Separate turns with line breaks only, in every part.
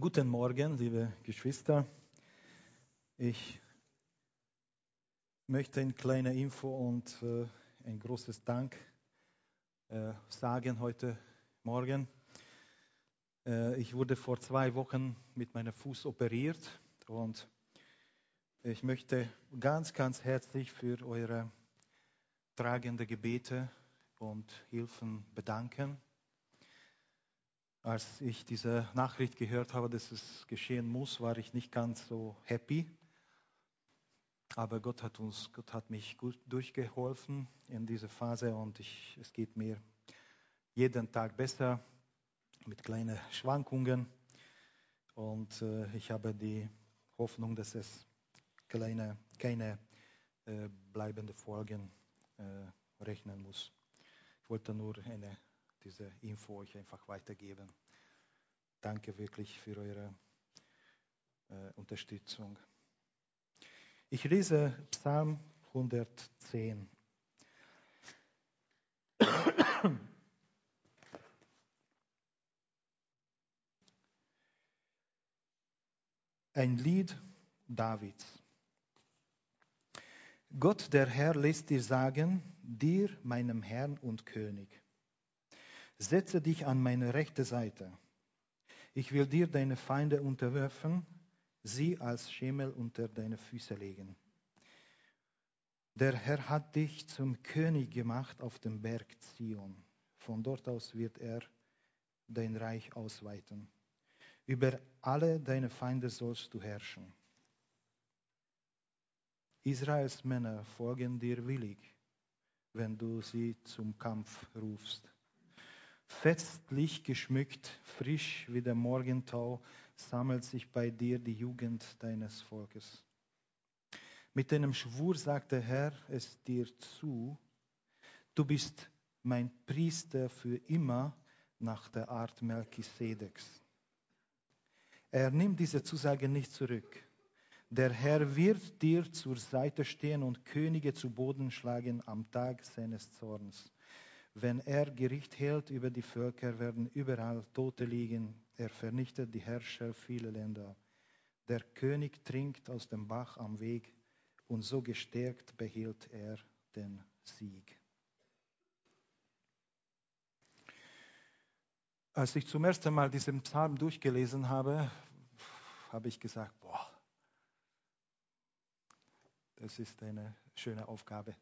Guten Morgen, liebe Geschwister. Ich möchte eine kleine Info und äh, ein großes Dank äh, sagen heute Morgen. Äh, ich wurde vor zwei Wochen mit meinem Fuß operiert und ich möchte ganz, ganz herzlich für eure tragende Gebete und Hilfen bedanken als ich diese Nachricht gehört habe, dass es geschehen muss, war ich nicht ganz so happy. Aber Gott hat uns, Gott hat mich gut durchgeholfen in dieser Phase und ich, es geht mir jeden Tag besser mit kleinen Schwankungen. Und äh, ich habe die Hoffnung, dass es kleine, keine äh, bleibende Folgen äh, rechnen muss. Ich wollte nur eine diese Info euch einfach weitergeben. Danke wirklich für eure äh, Unterstützung. Ich lese Psalm 110. Ein Lied Davids. Gott der Herr lässt dir sagen, dir, meinem Herrn und König setze dich an meine rechte Seite. Ich will dir deine Feinde unterwerfen, sie als Schemel unter deine Füße legen. Der Herr hat dich zum König gemacht auf dem Berg Zion. Von dort aus wird er dein Reich ausweiten. Über alle deine Feinde sollst du herrschen. Israels Männer folgen dir willig, wenn du sie zum Kampf rufst. Festlich geschmückt, frisch wie der Morgentau, sammelt sich bei dir die Jugend deines Volkes. Mit einem Schwur sagt der Herr es dir zu, du bist mein Priester für immer nach der Art Melchisedeks. Er nimmt diese Zusage nicht zurück. Der Herr wird dir zur Seite stehen und Könige zu Boden schlagen am Tag seines Zorns. Wenn er Gericht hält über die Völker, werden überall Tote liegen. Er vernichtet die Herrscher vieler Länder. Der König trinkt aus dem Bach am Weg und so gestärkt behielt er den Sieg. Als ich zum ersten Mal diesen Psalm durchgelesen habe, habe ich gesagt, boah, das ist eine schöne Aufgabe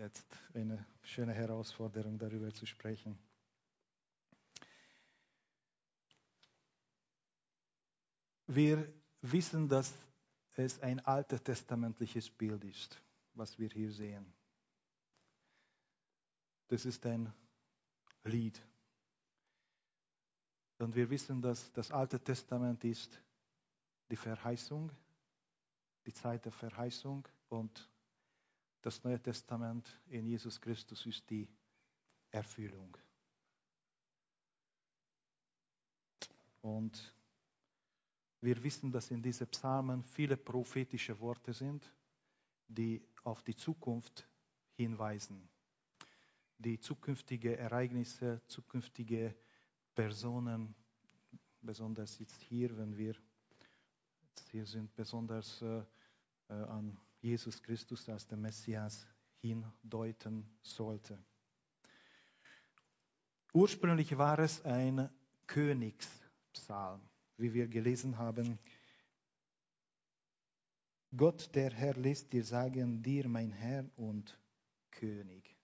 jetzt eine schöne Herausforderung, darüber zu sprechen. Wir wissen, dass es ein alttestamentliches Bild ist, was wir hier sehen. Das ist ein Lied. Und wir wissen, dass das Alte Testament ist die Verheißung, die Zeit der Verheißung und das Neue Testament in Jesus Christus ist die Erfüllung. Und wir wissen, dass in diesen Psalmen viele prophetische Worte sind, die auf die Zukunft hinweisen. Die zukünftige Ereignisse, zukünftige Personen, besonders jetzt hier, wenn wir jetzt hier sind, besonders äh an Jesus Christus als der Messias hindeuten sollte. Ursprünglich war es ein Königspsalm, wie wir gelesen haben. Gott, der Herr, lässt dir sagen, dir mein Herr und König.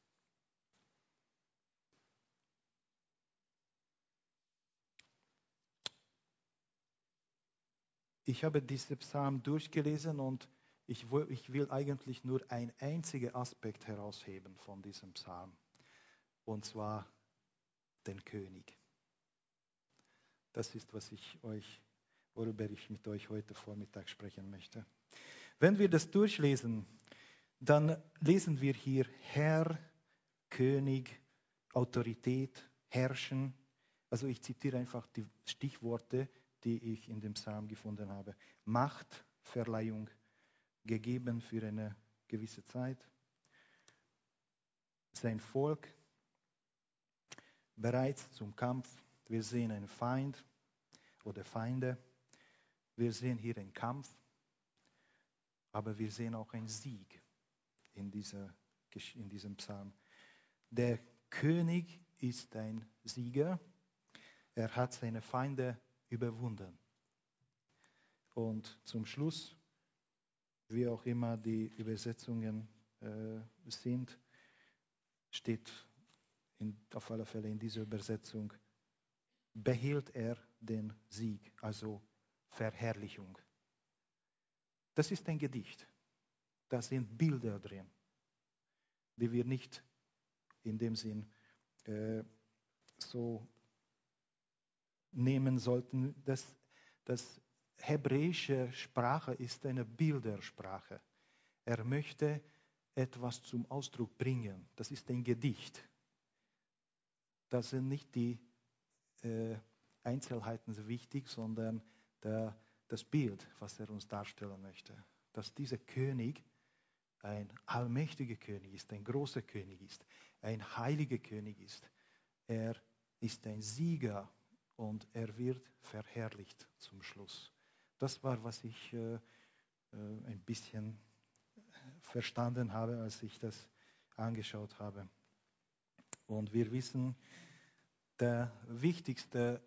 Ich habe diesen Psalm durchgelesen und ich will, ich will eigentlich nur einen einzigen Aspekt herausheben von diesem Psalm, und zwar den König. Das ist, was ich euch, worüber ich mit euch heute Vormittag sprechen möchte. Wenn wir das durchlesen, dann lesen wir hier Herr, König, Autorität, Herrschen. Also ich zitiere einfach die Stichworte, die ich in dem Psalm gefunden habe. Macht, Verleihung, gegeben für eine gewisse Zeit. Sein Volk bereit zum Kampf. Wir sehen einen Feind oder Feinde. Wir sehen hier einen Kampf, aber wir sehen auch einen Sieg in, dieser, in diesem Psalm. Der König ist ein Sieger. Er hat seine Feinde überwunden. Und zum Schluss, wie auch immer die Übersetzungen äh, sind, steht in, auf alle Fälle in dieser Übersetzung, behielt er den Sieg, also Verherrlichung. Das ist ein Gedicht. Da sind Bilder drin, die wir nicht in dem Sinn äh, so nehmen sollten. Das, das hebräische Sprache ist eine Bildersprache. Er möchte etwas zum Ausdruck bringen. Das ist ein Gedicht. Das sind nicht die äh, Einzelheiten wichtig, sondern der, das Bild, was er uns darstellen möchte. Dass dieser König ein allmächtiger König ist, ein großer König ist, ein heiliger König ist. Er ist ein Sieger und er wird verherrlicht zum Schluss. Das war, was ich äh, äh, ein bisschen verstanden habe, als ich das angeschaut habe. Und wir wissen, der wichtigste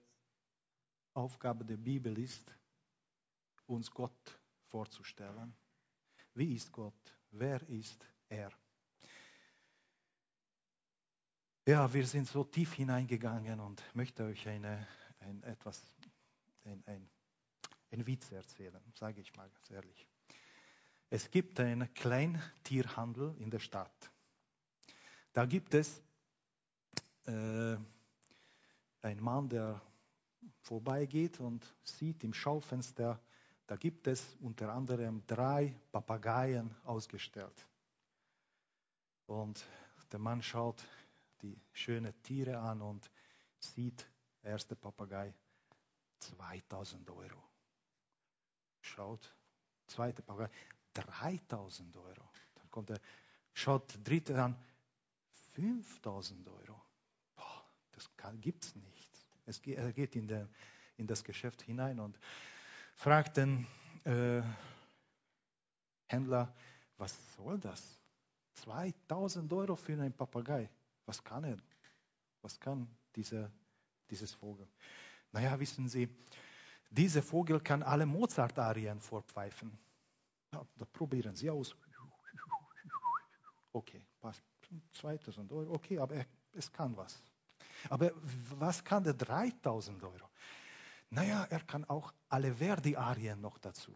Aufgabe der Bibel ist, uns Gott vorzustellen. Wie ist Gott? Wer ist er? Ja, wir sind so tief hineingegangen und möchte euch eine, ein, etwas, ein, ein, ein Witz erzählen, sage ich mal ganz ehrlich. Es gibt einen Kleintierhandel in der Stadt. Da gibt es äh, einen Mann, der vorbeigeht und sieht im Schaufenster, da gibt es unter anderem drei Papageien ausgestellt. Und der Mann schaut die schönen Tiere an und sieht, erste Papagei, 2000 Euro. Schaut, zweite Papagei, 3000 Euro. Dann kommt er, schaut dritte an, 5000 Euro. Boah, das gibt es nicht. Es geht, er geht in, der, in, das Geschäft hinein und fragt den äh, Händler, was soll das? 2000 Euro für einen Papagei. Was kann er? Was kann dieser, dieses Vogel? Naja, wissen Sie, dieser Vogel kann alle Mozart-Arien vorpfeifen. Ja, da probieren Sie aus. Okay, passt. 2000 Euro, okay, aber er, es kann was. Aber was kann der 3000 Euro? Naja, er kann auch alle Verdi-Arien noch dazu.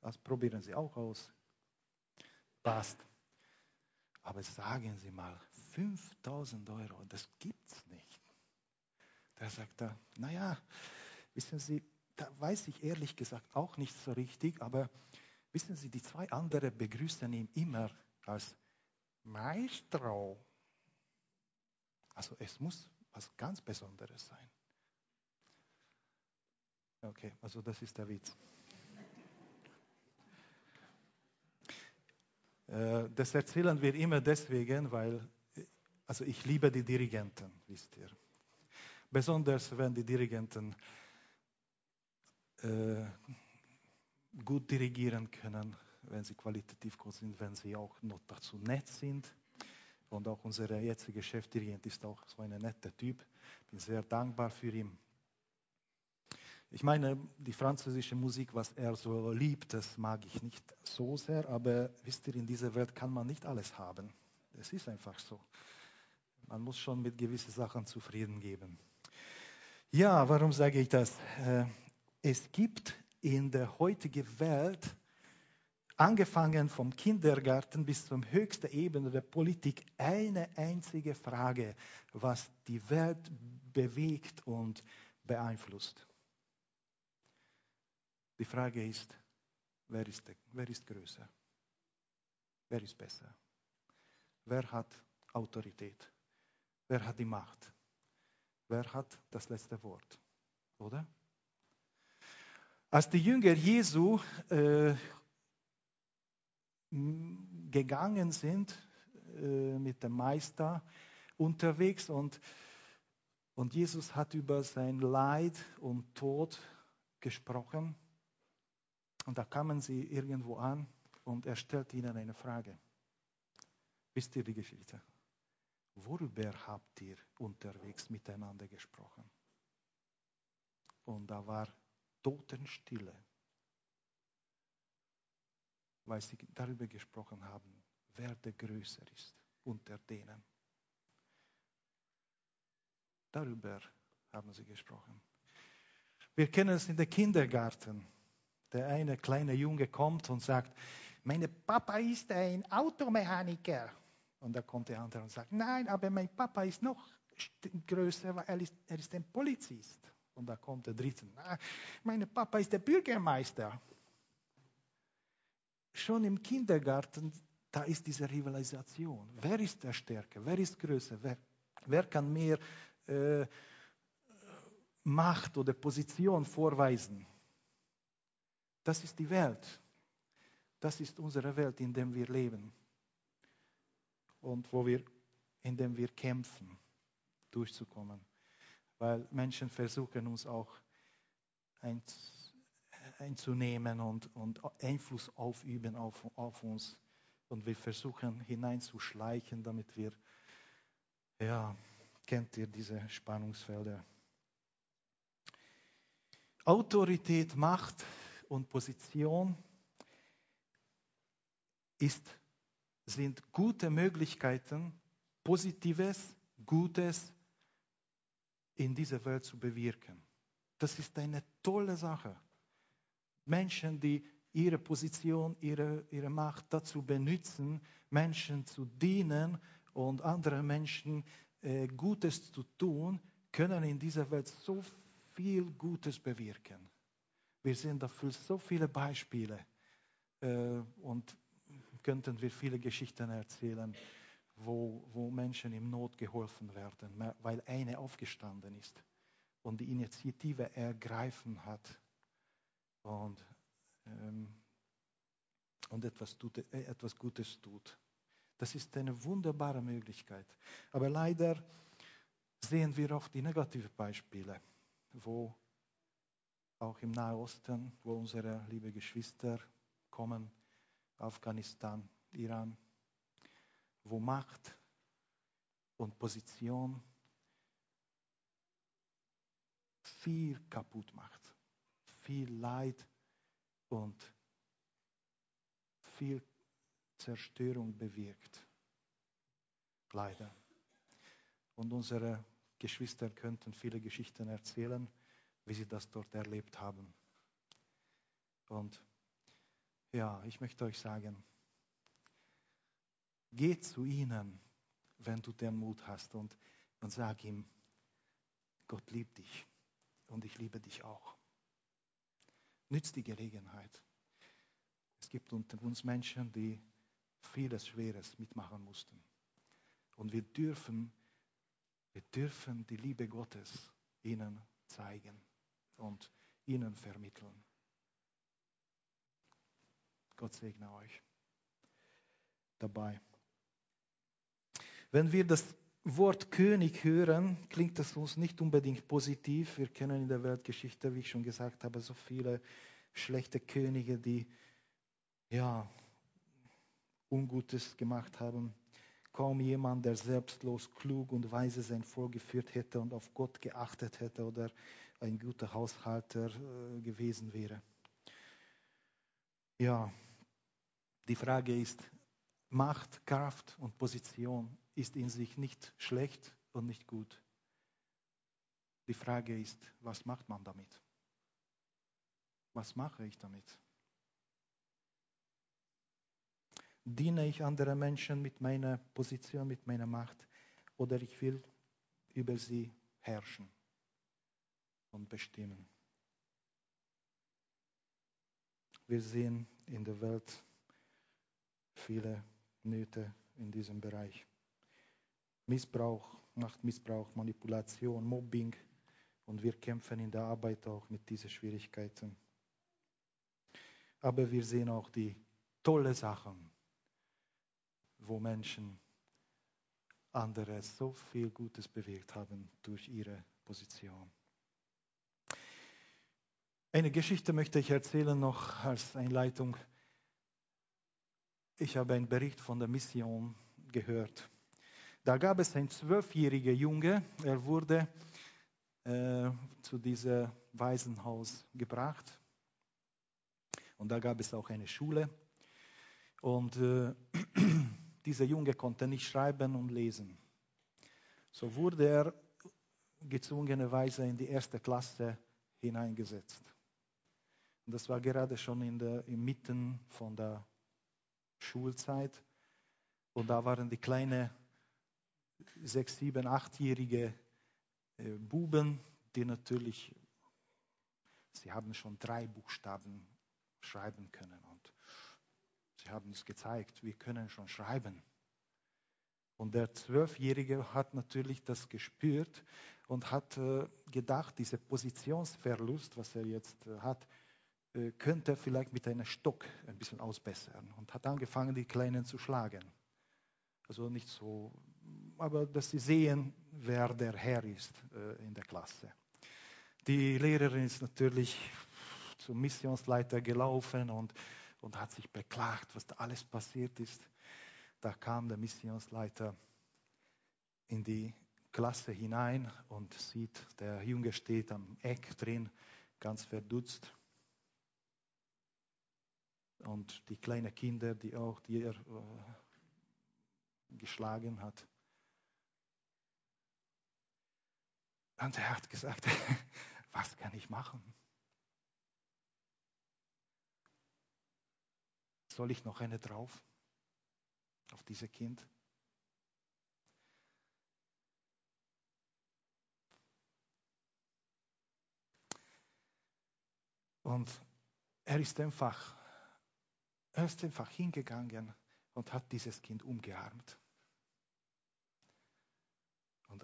Das probieren Sie auch aus. Passt. Aber sagen Sie mal, 5000 Euro, das gibt es nicht. Da sagt er, naja, wissen Sie, da weiß ich ehrlich gesagt auch nicht so richtig, aber wissen Sie, die zwei anderen begrüßen ihn immer als Maestro. Also es muss was ganz Besonderes sein. Okay, also das ist der Witz. Äh, das erzählen wir immer deswegen, weil also ich liebe die Dirigenten, wisst ihr. Besonders wenn die Dirigenten äh, gut dirigieren können, wenn sie qualitativ gut sind, wenn sie auch noch dazu nett sind. Und auch unser jetziger Chefdirigent ist auch so ein netter Typ. Bin sehr dankbar für ihn. Ich meine, die französische Musik, was er so liebt, das mag ich nicht so sehr, aber wisst ihr, in dieser Welt kann man nicht alles haben. Es ist einfach so. Man muss schon mit gewissen Sachen zufrieden geben. Ja, warum sage ich das? Es gibt in der heutigen Welt angefangen vom Kindergarten bis zum höchsten Ebene der Politik, eine einzige Frage, was die Welt bewegt und beeinflusst. Die Frage ist, wer ist, wer ist größer? Wer ist besser? Wer hat Autorität? Wer hat die Macht? Wer hat das letzte Wort? Oder? Als die Jünger Jesu äh, gegangen sind äh, mit dem Meister unterwegs und, Und Jesus hat über sein Leid und Tod gesprochen. Und da kamen sie irgendwo an und er stellt ihnen eine Frage. Wisst ihr die Geschichte? Worüber habt ihr unterwegs miteinander gesprochen? Und da war Totenstille, weil sie darüber gesprochen haben, wer der Größer ist unter denen. Darüber haben sie gesprochen. Wir kennen es in der Kindergarten. Der eine kleine Junge kommt und sagt, mein Papa ist ein Automechaniker. Und da kommt der andere und sagt, nein, aber mein Papa ist noch größer, weil er ist, er ist ein Polizist. Und da kommt der dritte, mein Papa ist der Bürgermeister. Schon im Kindergarten, da ist diese Rivalisation. Wer ist der Stärke? Wer ist größer? Wer, wer kann mehr äh, Macht oder Position vorweisen. Das ist die Welt. Das ist unsere Welt, in der wir leben und wo wir, in der wir kämpfen, durchzukommen. Weil Menschen versuchen uns auch einzunehmen und, und Einfluss aufüben auf, auf uns. Und wir versuchen hineinzuschleichen, damit wir ja, kennt ihr diese Spannungsfelder. Autorität, Macht und Position ist, sind gute Möglichkeiten, Positives, Gutes in dieser Welt zu bewirken. Das ist eine tolle Sache. Menschen, die ihre Position, ihre, ihre Macht dazu benutzen, Menschen zu dienen und andere Menschen äh, Gutes zu tun, können in dieser Welt so viel Gutes bewirken. Wir sehen dafür so viele Beispiele äh, und könnten wir viele Geschichten erzählen, wo, wo Menschen in Not geholfen werden, weil eine aufgestanden ist und die Initiative ergreifen hat und, ähm, und etwas, tut, äh, etwas Gutes tut. Das ist eine wunderbare Möglichkeit. Aber leider sehen wir auch die negativen Beispiele, wo auch im Nahen Osten, wo unsere liebe Geschwister kommen, Afghanistan, Iran, wo Macht und Position viel kaputt macht, viel Leid und viel Zerstörung bewirkt. Leider. Und unsere Geschwister könnten viele Geschichten erzählen, wie sie das dort erlebt haben. Und ja, ich möchte euch sagen, geh zu ihnen, wenn du den Mut hast und, und sag ihm, Gott liebt dich und ich liebe dich auch. Nützt die Gelegenheit. Es gibt unter uns Menschen, die vieles Schweres mitmachen mussten. Und wir dürfen, wir dürfen die Liebe Gottes ihnen zeigen und ihnen vermitteln. Gott segne euch dabei. Wenn wir das Wort König hören, klingt das uns nicht unbedingt positiv. Wir kennen in der Weltgeschichte, wie ich schon gesagt habe, so viele schlechte Könige, die ja Ungutes gemacht haben. Kaum jemand, der selbstlos, klug und weise sein Volk geführt hätte und auf Gott geachtet hätte oder ein guter Haushalter äh, gewesen wäre. Ja, die Frage ist, Macht, Kraft und Position ist in sich nicht schlecht und nicht gut. Die Frage ist, was macht man damit? Was mache ich damit? Diene ich anderen Menschen mit meiner Position, mit meiner Macht oder ich will über sie herrschen und bestimmen? Wir sehen in der Welt viele Nöte in diesem Bereich. Missbrauch, Machtmissbrauch, Manipulation, Mobbing und wir kämpfen in der Arbeit auch mit diesen Schwierigkeiten. Aber wir sehen auch die tolle Sachen, wo Menschen andere so viel Gutes bewirkt haben durch ihre Position. Eine Geschichte möchte ich erzählen noch als Einleitung. Ich habe einen Bericht von der Mission gehört. Da gab es einen zwölfjährigen Junge, er wurde äh, zu diesem Waisenhaus gebracht. Und da gab es auch eine Schule. Und äh, dieser Junge konnte nicht schreiben und lesen. So wurde er gezwungenerweise in die erste Klasse hineingesetzt. Und das war gerade schon in der, inmitten von der Schulzeit. Und da waren die kleinen sechs, sieben, achtjährige äh, Buben, die natürlich, sie haben schon drei Buchstaben schreiben können. Und sie haben es gezeigt, wir können schon schreiben. Und der Zwölfjährige hat natürlich das gespürt und hat äh, gedacht, dieser Positionsverlust, was er jetzt äh, hat, könnte er vielleicht mit einem Stock ein bisschen ausbessern und hat angefangen, die Kleinen zu schlagen. Also nicht so, aber dass sie sehen, wer der Herr ist äh, in der Klasse. Die Lehrerin ist natürlich zum Missionsleiter gelaufen und, und hat sich beklagt, was da alles passiert ist. Da kam der Missionsleiter in die Klasse hinein und sieht, der Junge steht am Eck drin, ganz verdutzt. Und die kleinen Kinder, die auch, die er äh, geschlagen hat. Und er hat gesagt, was kann ich machen? Soll ich noch eine drauf? Auf dieses Kind? Und er ist einfach, er ist einfach hingegangen und hat dieses Kind umgearmt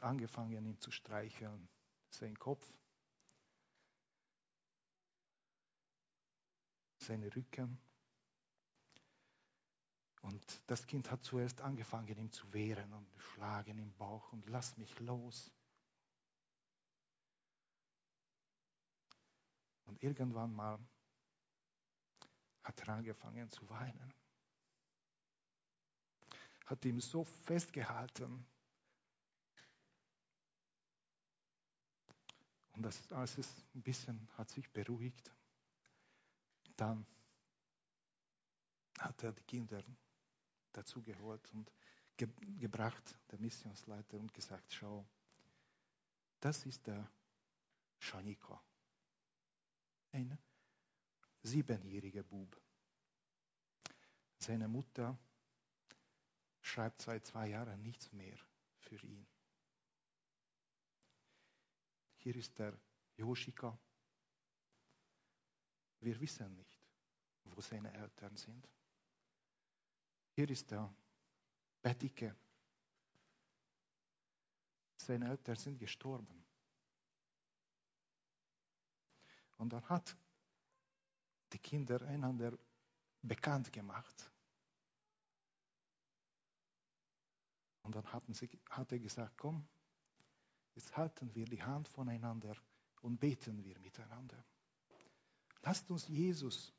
angefangen, ihn zu streicheln, seinen Kopf, seine Rücken. Und das Kind hat zuerst angefangen, ihn zu wehren und schlagen im Bauch und lass mich los. Und irgendwann mal hat er angefangen zu weinen. Hat ihm so festgehalten. Und das, als es ein bisschen hat sich beruhigt, dann hat er die Kinder dazu geholt und ge gebracht, der Missionsleiter, und gesagt, schau, das ist der Schaniko, ein siebenjähriger Bub. Seine Mutter schreibt seit zwei Jahren nichts mehr für ihn. Hier ist der Joschika. Wir wissen nicht, wo seine Eltern sind. Hier ist der Bettike. Seine Eltern sind gestorben. Und dann hat die Kinder einander bekannt gemacht. Und dann hatten sie, hat er gesagt, komm, jetzt halten wir die Hand voneinander und beten wir miteinander. Lasst uns Jesus,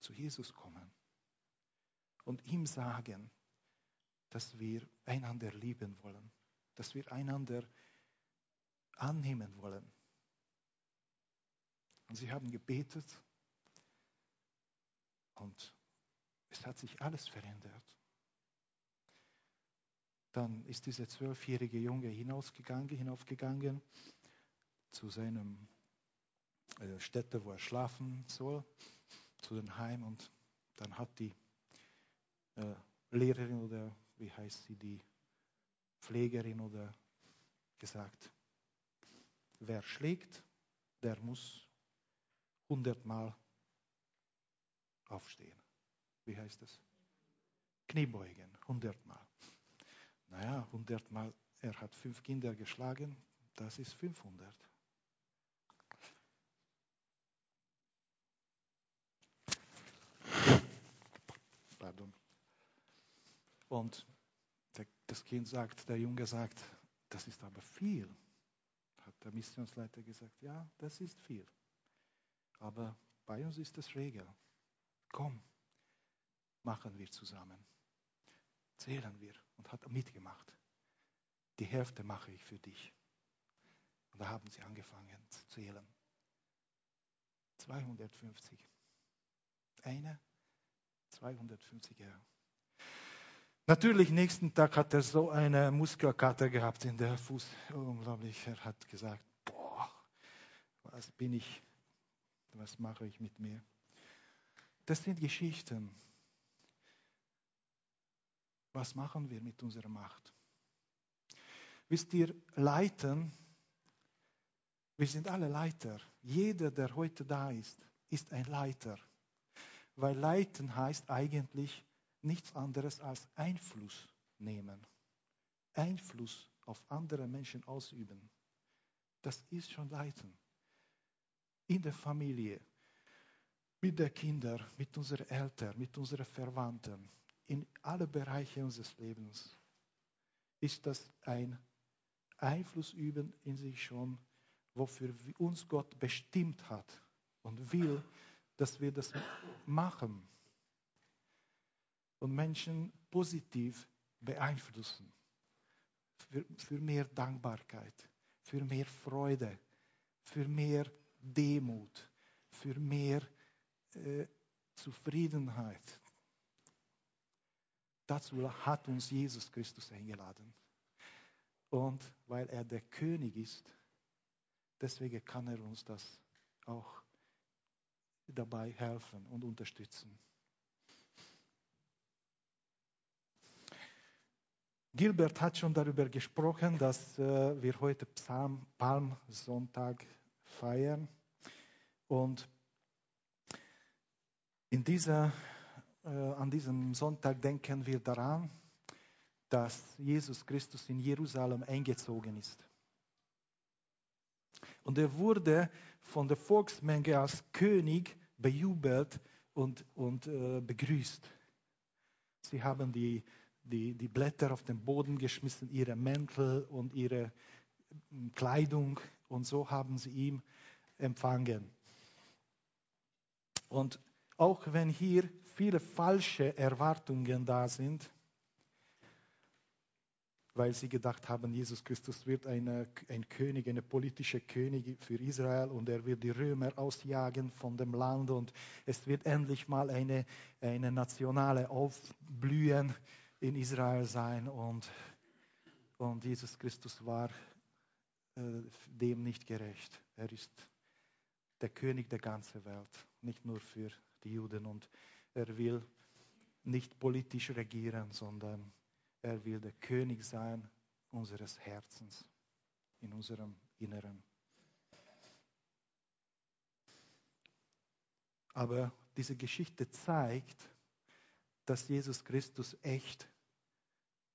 zu Jesus kommen und ihm sagen, dass wir einander lieben wollen, dass wir einander annehmen wollen. Und sie haben gebetet und es hat sich alles verändert. Dann ist dieser zwölfjährige Junge hinausgegangen, hinaufgegangen zu seinem äh, Stätte, wo er schlafen soll, zu dem Heim und dann hat die äh, Lehrerin oder wie heißt sie, die Pflegerin oder gesagt, wer schlägt, der muss hundertmal aufstehen. Wie heißt das? Kniebeugen, hundertmal. Naja, hundertmal, er hat fünf Kinder geschlagen, das ist 500. Pardon. Und das Kind sagt, der Junge sagt, das ist aber viel. Hat der Missionsleiter gesagt, ja, das ist viel. Aber bei uns ist das Regel. Komm, machen wir zusammen. Zählen wir. Und hat mitgemacht. Die Hälfte mache ich für dich. Und da haben sie angefangen zu zählen. 250. Eine, 250 Jahre. Natürlich, nächsten Tag hat er so eine Muskelkater gehabt in der Fuß. Unglaublich. Er hat gesagt, boah, was bin ich, was mache ich mit mir? Das sind Geschichten. Was machen wir mit unserer Macht? Wisst ihr, leiten, wir sind alle Leiter. Jeder, der heute da ist, ist ein Leiter. Weil leiten heißt eigentlich nichts anderes als Einfluss nehmen. Einfluss auf andere Menschen ausüben. Das ist schon leiten. In der Familie, mit den Kindern, mit unseren Eltern, mit unseren Verwandten, in alle Bereiche unseres Lebens ist das ein Einfluss üben in sich schon, wofür uns Gott bestimmt hat und will, dass wir das machen und Menschen positiv beeinflussen. Für, für mehr Dankbarkeit, für mehr Freude, für mehr Demut, für mehr äh, Zufriedenheit. Dazu hat uns Jesus Christus eingeladen. Und weil er der König ist, deswegen kann er uns das auch dabei helfen und unterstützen. Gilbert hat schon darüber gesprochen, dass äh, wir heute Psalm, Palmsonntag feiern. Und in dieser, an diesem Sonntag denken wir daran, dass Jesus Christus in Jerusalem eingezogen ist. Und er wurde von der Volksmenge als König bejubelt und, und äh, begrüßt. Sie haben die, die, die Blätter auf den Boden geschmissen, ihre Mäntel und ihre hm, Kleidung und so haben sie ihn empfangen. Und auch wenn hier viele falsche Erwartungen da sind, weil sie gedacht haben, Jesus Christus wird eine, ein König, eine politische König für Israel und er wird die Römer ausjagen von dem Land und es wird endlich mal eine, eine nationale Aufblühen in Israel sein und, und Jesus Christus war äh, dem nicht gerecht. Er ist der König der ganzen Welt, nicht nur für die Juden und er will nicht politisch regieren, sondern er will der König sein unseres Herzens, in unserem Inneren. Aber diese Geschichte zeigt, dass Jesus Christus echt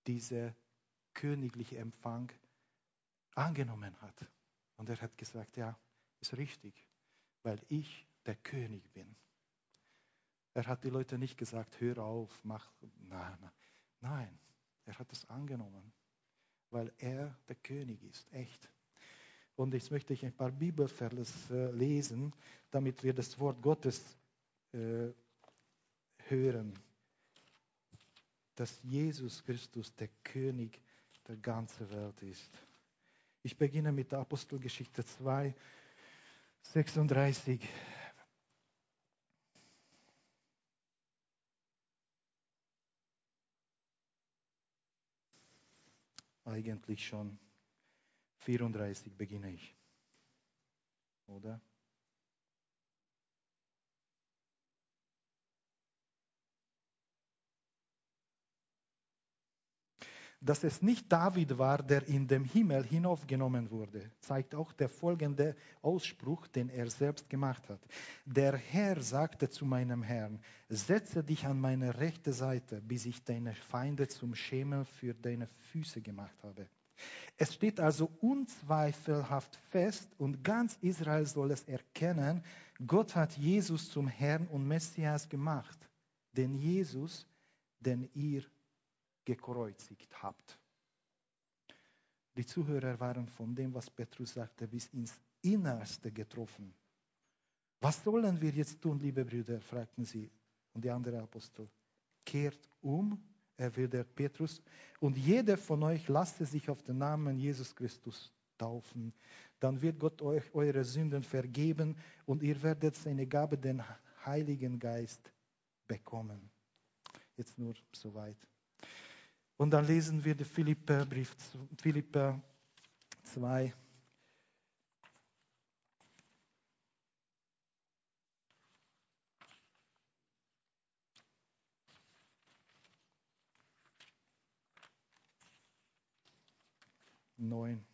diese königliche Empfang angenommen hat. Und er hat gesagt, ja, ist richtig, weil ich der König bin. Er hat die Leute nicht gesagt, hör auf, mach, nein, nein, er hat es angenommen, weil er der König ist, echt. Und jetzt möchte ich ein paar Bibelverse äh, lesen, damit wir das Wort Gottes äh, hören dass Jesus Christus der König der ganzen Welt ist. Ich beginne mit der Apostelgeschichte 2, 36. Eigentlich schon 34 beginne ich. Oder? Dass es nicht David war, der in den Himmel hinaufgenommen wurde, zeigt auch der folgende Ausspruch, den er selbst gemacht hat. Der Herr sagte zu meinem Herrn, setze dich an meine rechte Seite, bis ich deine Feinde zum Schemel für deine Füße gemacht habe. Es steht also unzweifelhaft fest und ganz Israel soll es erkennen, Gott hat Jesus zum Herrn und Messias gemacht, den Jesus, den ihr gekreuzigt habt. Die Zuhörer waren von dem, was Petrus sagte, bis ins Innerste getroffen. Was sollen wir jetzt tun, liebe Brüder? fragten sie. Und die andere Apostel. Kehrt um, erwidert Petrus, und jeder von euch lasse sich auf den Namen Jesus Christus taufen. Dann wird Gott euch eure Sünden vergeben und ihr werdet seine Gabe, den Heiligen Geist, bekommen. Jetzt nur soweit. Und dann lesen wir den Philipperbrief, Philipper 2. Neun.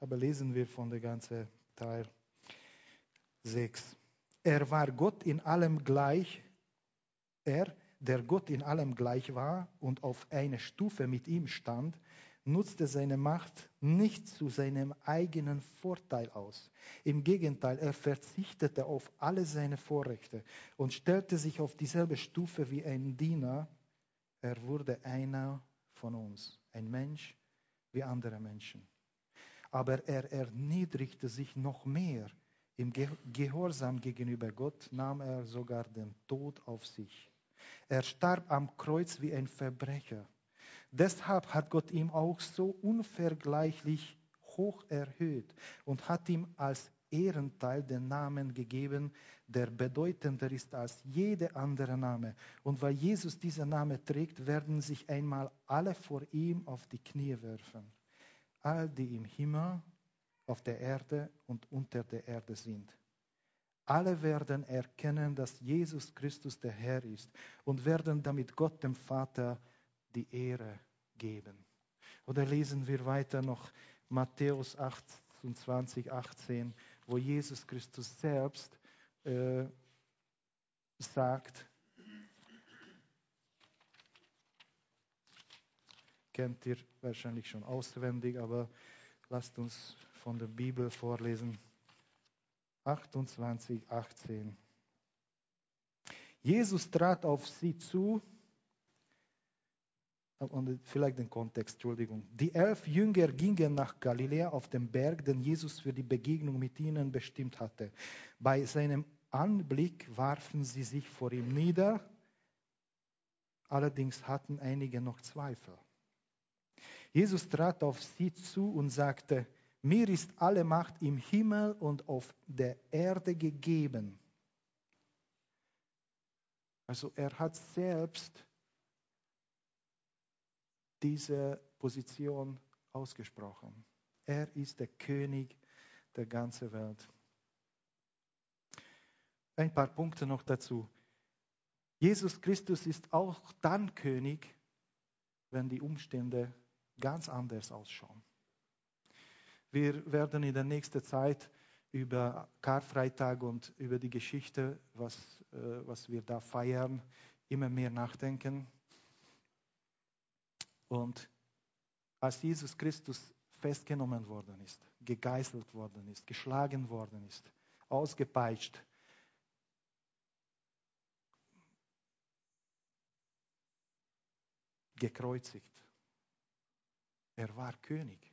Aber lesen wir von der ganzen Teil 6. Er war Gott in allem gleich. Er, der Gott in allem gleich war und auf einer Stufe mit ihm stand, nutzte seine Macht nicht zu seinem eigenen Vorteil aus. Im Gegenteil, er verzichtete auf alle seine Vorrechte und stellte sich auf dieselbe Stufe wie ein Diener. Er wurde einer von uns, ein Mensch wie andere Menschen. Aber er erniedrigte sich noch mehr im Gehorsam gegenüber Gott nahm er sogar den Tod auf sich. Er starb am Kreuz wie ein Verbrecher. Deshalb hat Gott ihm auch so unvergleichlich hoch erhöht und hat ihm als Ehrenteil den Namen gegeben, der bedeutender ist als jeder andere Name. Und weil Jesus diesen Namen trägt, werden sich einmal alle vor ihm auf die Knie werfen. All die im Himmel, auf der Erde und unter der Erde sind. Alle werden erkennen, dass Jesus Christus der Herr ist und werden damit Gott dem Vater die Ehre geben. Oder lesen wir weiter noch Matthäus 28, 18, wo Jesus Christus selbst äh, sagt, kennt ihr wahrscheinlich schon auswendig, aber lasst uns von der Bibel vorlesen. 28, 18. Jesus trat auf sie zu, und vielleicht den Kontext, Entschuldigung. Die elf Jünger gingen nach Galiläa auf den Berg, den Jesus für die Begegnung mit ihnen bestimmt hatte. Bei seinem Anblick warfen sie sich vor ihm nieder, allerdings hatten einige noch Zweifel. Jesus trat auf sie zu und sagte, mir ist alle Macht im Himmel und auf der Erde gegeben. Also er hat selbst diese Position ausgesprochen. Er ist der König der ganzen Welt. Ein paar Punkte noch dazu. Jesus Christus ist auch dann König, wenn die Umstände ganz anders ausschauen. Wir werden in der nächsten Zeit über Karfreitag und über die Geschichte, was, äh, was wir da feiern, immer mehr nachdenken. Und als Jesus Christus festgenommen worden ist, gegeißelt worden ist, geschlagen worden ist, ausgepeitscht, gekreuzigt, er war König.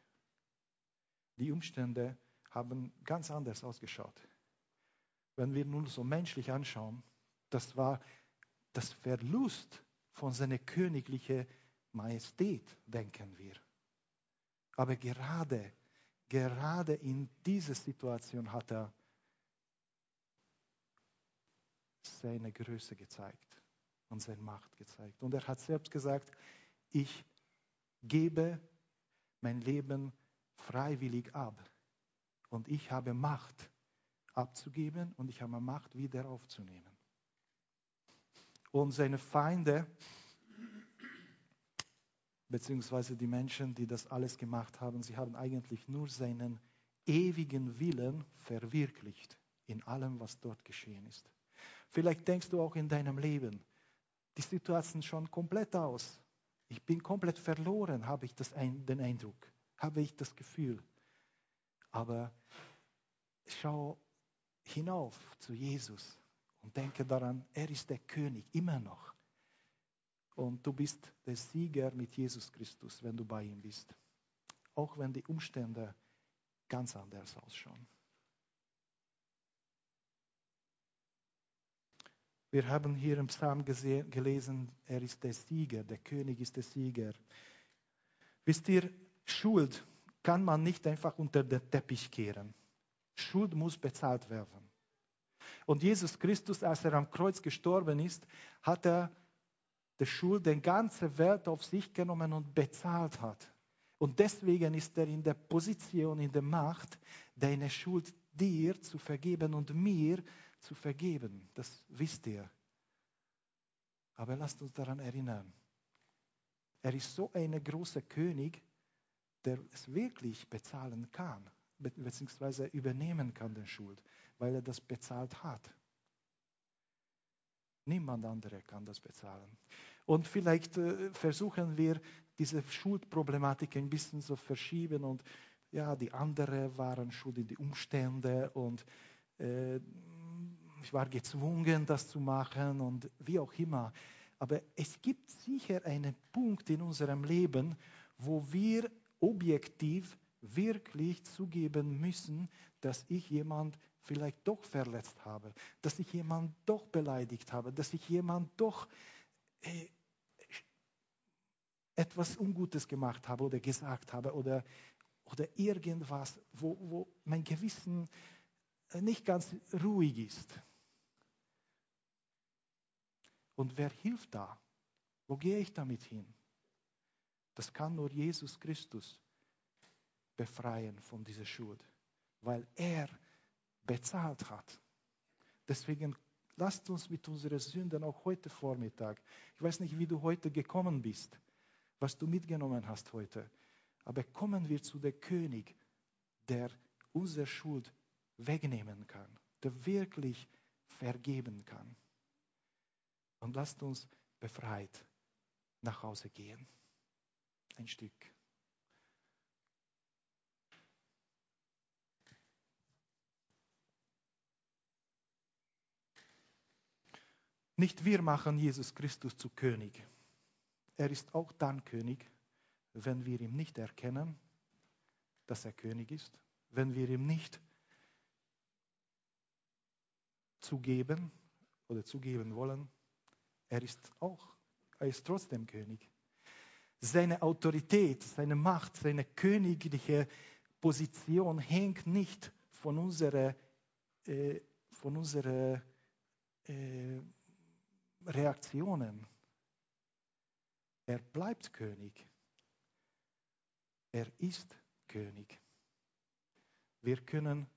Die Umstände haben ganz anders ausgeschaut. Wenn wir nun so menschlich anschauen, das war das Verlust von seiner königlichen Majestät, denken wir. Aber gerade, gerade in dieser Situation hat er seine Größe gezeigt und seine Macht gezeigt. Und er hat selbst gesagt, ich gebe mein Leben freiwillig ab. Und ich habe Macht abzugeben und ich habe Macht wieder aufzunehmen. Und seine Feinde, beziehungsweise die Menschen, die das alles gemacht haben, sie haben eigentlich nur seinen ewigen Willen verwirklicht in allem, was dort geschehen ist. Vielleicht denkst du auch in deinem Leben, die Situation schon komplett aus. Ich bin komplett verloren, habe ich das, den Eindruck habe ich das Gefühl. Aber schau hinauf zu Jesus Und denke daran, er ist der König, immer noch. Und du bist der Sieger mit Jesus Christus, wenn du bei ihm bist. Auch wenn die Umstände ganz anders ausschauen. Wir haben hier im Psalm gesehen, gelesen, er ist der Sieger, der König ist der Sieger. Wisst ihr, Schuld kann man nicht einfach unter den Teppich kehren. Schuld muss bezahlt werden. Und Jesus Christus, als er am Kreuz gestorben ist, hat er die Schuld der ganzen Welt auf sich genommen und bezahlt hat. Und deswegen ist er in der Position, in der Macht, deine Schuld dir zu vergeben und mir zu vergeben. Das wisst ihr. Aber lasst uns daran erinnern. Er ist so ein großer König, der es wirklich bezahlen kann, beziehungsweise übernehmen kann, die Schuld, weil er das bezahlt hat. Niemand andere kann das bezahlen. Und vielleicht äh, versuchen wir diese Schuldproblematik ein bisschen zu verschieben und ja, die anderen waren schuld in die Umstände und äh, ich war gezwungen, das zu machen und wie auch immer. Aber es gibt sicher einen Punkt in unserem Leben, wo wir objektiv wirklich zugeben müssen, dass ich jemand vielleicht doch verletzt habe, dass ich jemand doch beleidigt habe, dass ich jemand doch äh, etwas Ungutes gemacht habe oder gesagt habe oder, oder irgendwas, wo, wo mein Gewissen nicht ganz ruhig ist. Und wer hilft da? Wo gehe ich damit hin? Das kann nur Jesus Christus befreien von dieser Schuld, weil er bezahlt hat. Deswegen lasst uns mit unseren Sünden auch heute Vormittag, ich weiß nicht, wie du heute gekommen bist, was du mitgenommen hast heute, aber kommen wir zu dem König, der unsere Schuld wegnehmen kann, der wirklich vergeben kann. Und lasst uns befreit nach Hause gehen. Ein Stück. Nicht wir machen Jesus Christus zu König. Er ist auch dann König, wenn wir ihn nicht erkennen, dass er König ist, wenn wir ihm nicht zugeben oder zugeben wollen, er ist auch, er ist trotzdem König. Seine Autorität, seine Macht, seine königliche Position hängt nicht von unserer, äh, von unserer äh, Reaktionen. Er bleibt König. Er ist König. Wir können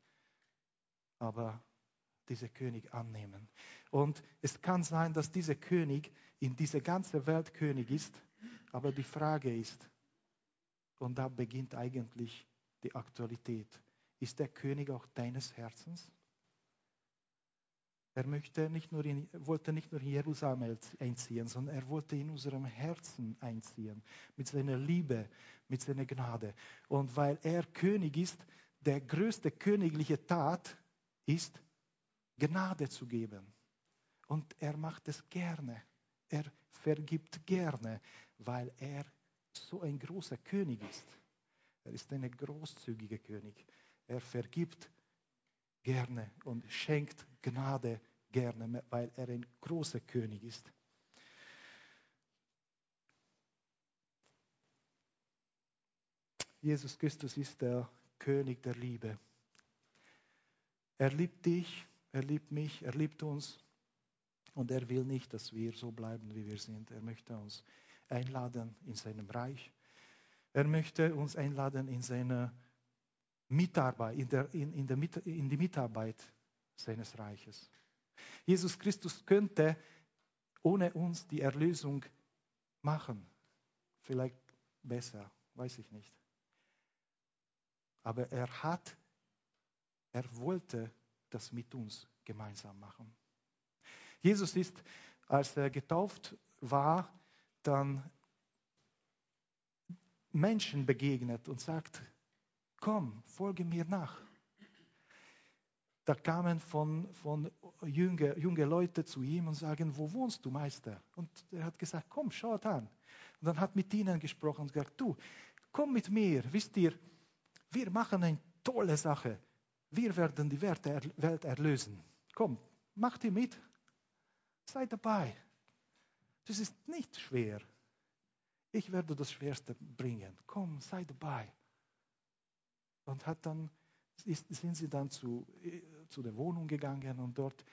aber diesen König annehmen. Und es kann sein, dass dieser König in dieser ganzen Welt König ist, aber die Frage ist, und da beginnt eigentlich die Aktualität, ist der König auch deines Herzens? Er möchte nicht nur in, wollte nicht nur in Jerusalem einziehen, sondern er wollte in unserem Herzen einziehen, mit seiner Liebe, mit seiner Gnade. Und weil er König ist, der größte königliche Tat ist, Gnade zu geben. Und er macht es gerne. Er vergibt gerne, weil er so ein großer König ist. Er ist ein großzügiger König. Er vergibt gerne und schenkt Gnade gerne, weil er ein großer König ist. Jesus Christus ist der König der Liebe. Er liebt dich er liebt mich, er liebt uns und er will nicht, dass wir so bleiben, wie wir sind. Er möchte uns einladen in seinem Reich. Er möchte uns einladen in seine Mitarbeit, in, der, in, in, der, in die Mitarbeit seines Reiches. Jesus Christus könnte ohne uns die Erlösung machen. Vielleicht besser, weiß ich nicht. Aber er hat, er wollte das mit uns gemeinsam machen. Jesus ist, als er getauft war, dann Menschen begegnet und sagt, komm, folge mir nach. da kamen von, von junge, junge Leute zu ihm und sagen, wo wohnst du, Meister? Und er hat gesagt, komm, schaut an. Und dann hat mit ihnen gesprochen und gesagt, du, komm mit mir, wisst ihr, wir machen eine tolle Sache. Wir werden die Welt erlösen. Komm, macht ihr mit. Sei dabei. Das ist nicht schwer. Ich werde das Schwerste bringen. Komm, sei dabei. Und hat dann, sind sie dann zu, zu der Wohnung gegangen und dort,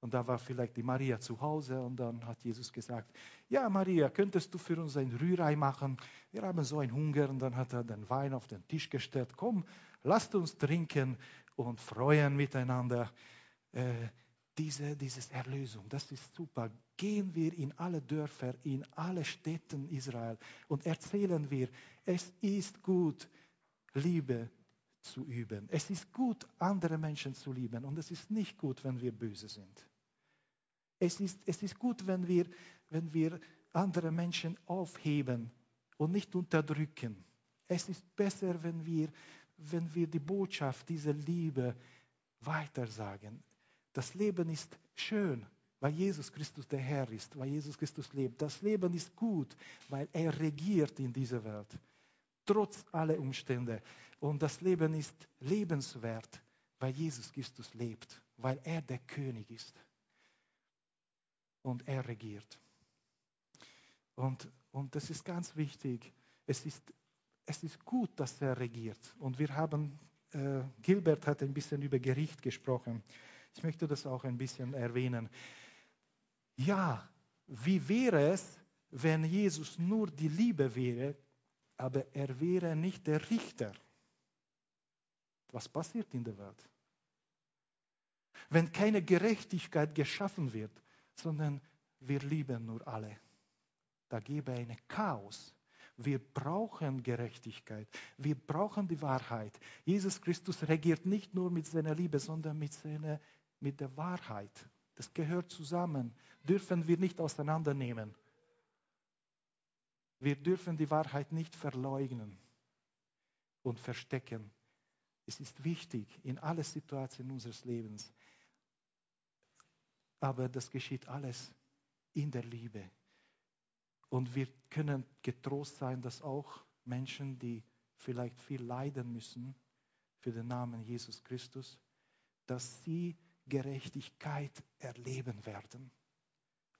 und da war vielleicht die Maria zu Hause und dann hat Jesus gesagt, ja Maria, könntest du für uns ein Rührei machen? Wir haben so einen Hunger und dann hat er den Wein auf den Tisch gestellt. Komm, lasst uns trinken und freuen miteinander. Äh, diese dieses Erlösung, das ist super. Gehen wir in alle Dörfer, in alle Städten Israel und erzählen wir, es ist gut, Liebe zu üben. Es ist gut, andere Menschen zu lieben und es ist nicht gut, wenn wir böse sind. Es ist, es ist gut, wenn wir, wenn wir andere Menschen aufheben und nicht unterdrücken. Es ist besser, wenn wir, wenn wir die Botschaft, diese Liebe weitersagen. Das Leben ist schön, weil Jesus Christus der Herr ist, weil Jesus Christus lebt. Das Leben ist gut, weil er regiert in dieser Welt, trotz aller Umstände. Und das Leben ist lebenswert, weil Jesus Christus lebt, weil er der König ist. Und er regiert. Und, und das ist ganz wichtig. Es ist, es ist gut, dass er regiert. Und wir haben, äh, Gilbert hat ein bisschen über Gericht gesprochen. Ich möchte das auch ein bisschen erwähnen. Ja, wie wäre es, wenn Jesus nur die Liebe wäre, aber er wäre nicht der Richter? Was passiert in der Welt? Wenn keine Gerechtigkeit geschaffen wird, sondern wir lieben nur alle. Da gäbe ein Chaos. Wir brauchen Gerechtigkeit. Wir brauchen die Wahrheit. Jesus Christus regiert nicht nur mit seiner Liebe, sondern mit seiner mit der Wahrheit. Das gehört zusammen. Dürfen wir nicht auseinandernehmen. Wir dürfen die Wahrheit nicht verleugnen und verstecken. Es ist wichtig in alle Situationen unseres Lebens. Aber das geschieht alles in der Liebe. Und wir können getrost sein, dass auch Menschen, die vielleicht viel leiden müssen für den Namen Jesus Christus, dass sie Gerechtigkeit erleben werden.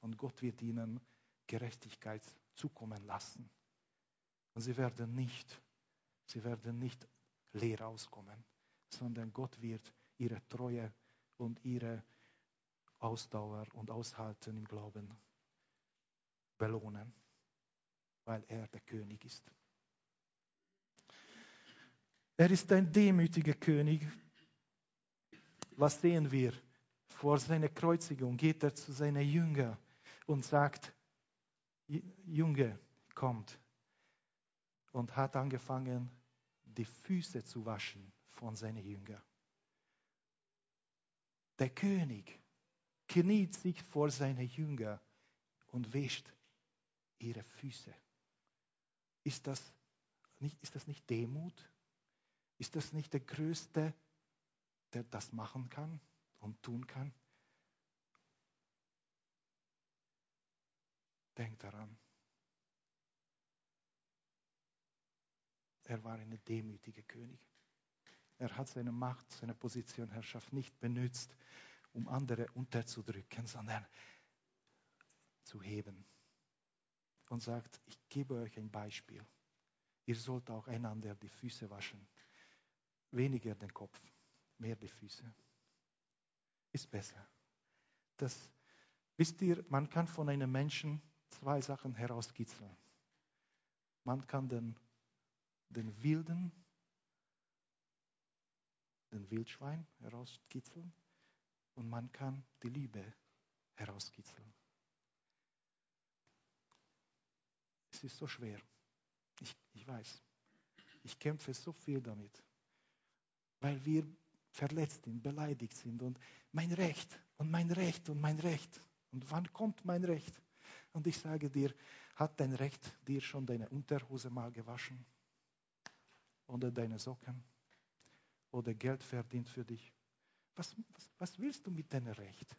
Und Gott wird ihnen Gerechtigkeit zukommen lassen. Und sie werden nicht, sie werden nicht leer auskommen, sondern Gott wird ihre Treue und ihre Ausdauer und Aushalten im Glauben belohnen, weil er der König ist. Er ist ein demütiger König, was sehen wir? Vor seiner Kreuzigung geht er zu seinen Jüngern und sagt, Junge, kommt. Und hat angefangen, die Füße zu waschen von seinen Jüngern. Der König kniet sich vor seine Jünger und wäscht ihre Füße. Ist das nicht, ist das nicht Demut? Ist das nicht der größte der das machen kann und tun kann? Denk daran. Er war ein demütiger König. Er hat seine Macht, seine Position, Herrschaft nicht benutzt, um andere unterzudrücken, sondern zu heben. Und sagt, ich gebe euch ein Beispiel. Ihr sollt auch einander die Füße waschen, weniger den Kopf mehr die Füße. Ist besser. Das, wisst ihr, man kann von einem Menschen zwei Sachen herauskitzeln. Man kann den, den Wilden, den Wildschwein herauskitzeln und man kann die Liebe herauskitzeln. Es ist so schwer. Ich, ich weiß. Ich kämpfe so viel damit, weil wir verletzt sind, beleidigt sind und mein Recht und mein Recht und mein Recht. Und wann kommt mein Recht? Und ich sage dir, hat dein Recht dir schon deine Unterhose mal gewaschen? Oder deine Socken? Oder Geld verdient für dich? Was, was, was willst du mit deinem Recht?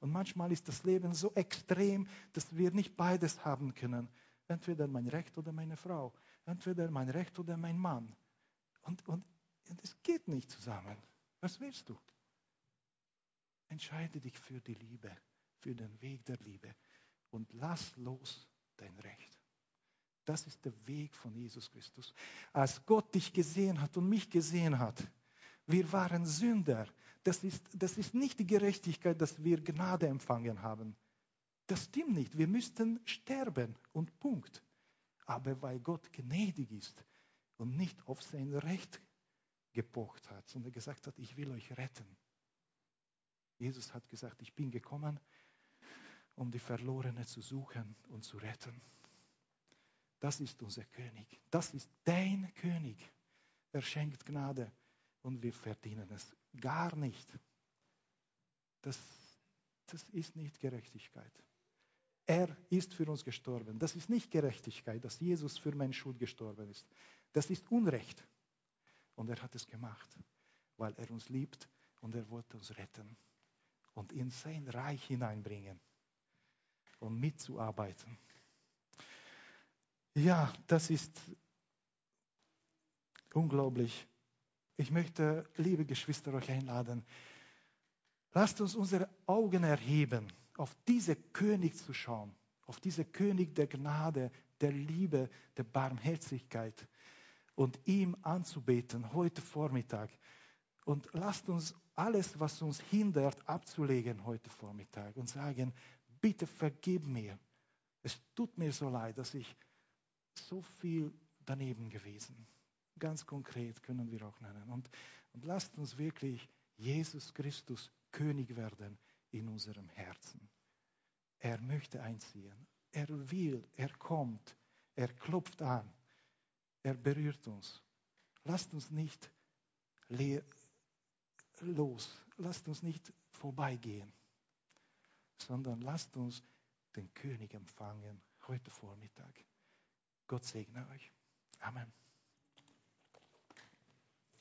Und manchmal ist das Leben so extrem, dass wir nicht beides haben können. Entweder mein Recht oder meine Frau. Entweder mein Recht oder mein Mann. Und, und, und es geht nicht zusammen. Was willst du? Entscheide dich für die Liebe, für den Weg der Liebe und lass los dein Recht. Das ist der Weg von Jesus Christus. Als Gott dich gesehen hat und mich gesehen hat, wir waren Sünder. Das ist, das ist nicht die Gerechtigkeit, dass wir Gnade empfangen haben. Das stimmt nicht. Wir müssten sterben und Punkt. Aber weil Gott gnädig ist und nicht auf sein Recht gepocht hat, sondern gesagt hat, ich will euch retten. Jesus hat gesagt, ich bin gekommen, um die Verlorene zu suchen und zu retten. Das ist unser König. Das ist dein König. Er schenkt Gnade und wir verdienen es gar nicht. Das, das ist nicht Gerechtigkeit. Er ist für uns gestorben. Das ist nicht Gerechtigkeit, dass Jesus für meine Schuld gestorben ist. Das ist Unrecht. Und er hat es gemacht, weil er uns liebt und er wollte uns retten und in sein Reich hineinbringen und mitzuarbeiten. Ja, das ist unglaublich. Ich möchte, liebe Geschwister, euch einladen. Lasst uns unsere Augen erheben, auf diese König zu schauen, auf diese König der Gnade, der Liebe, der Barmherzigkeit und ihm anzubeten heute Vormittag. Und lasst uns alles, was uns hindert, abzulegen heute Vormittag und sagen, bitte vergib mir. Es tut mir so leid, dass ich so viel daneben gewesen. Ganz konkret können wir auch nennen. Und, und lasst uns wirklich Jesus Christus König werden in unserem Herzen. Er möchte einziehen. Er will, er kommt, er klopft an, er berührt uns. Lasst uns nicht los. Lasst uns nicht vorbeigehen, sondern lasst uns den König empfangen heute Vormittag. Gott segne euch. Amen.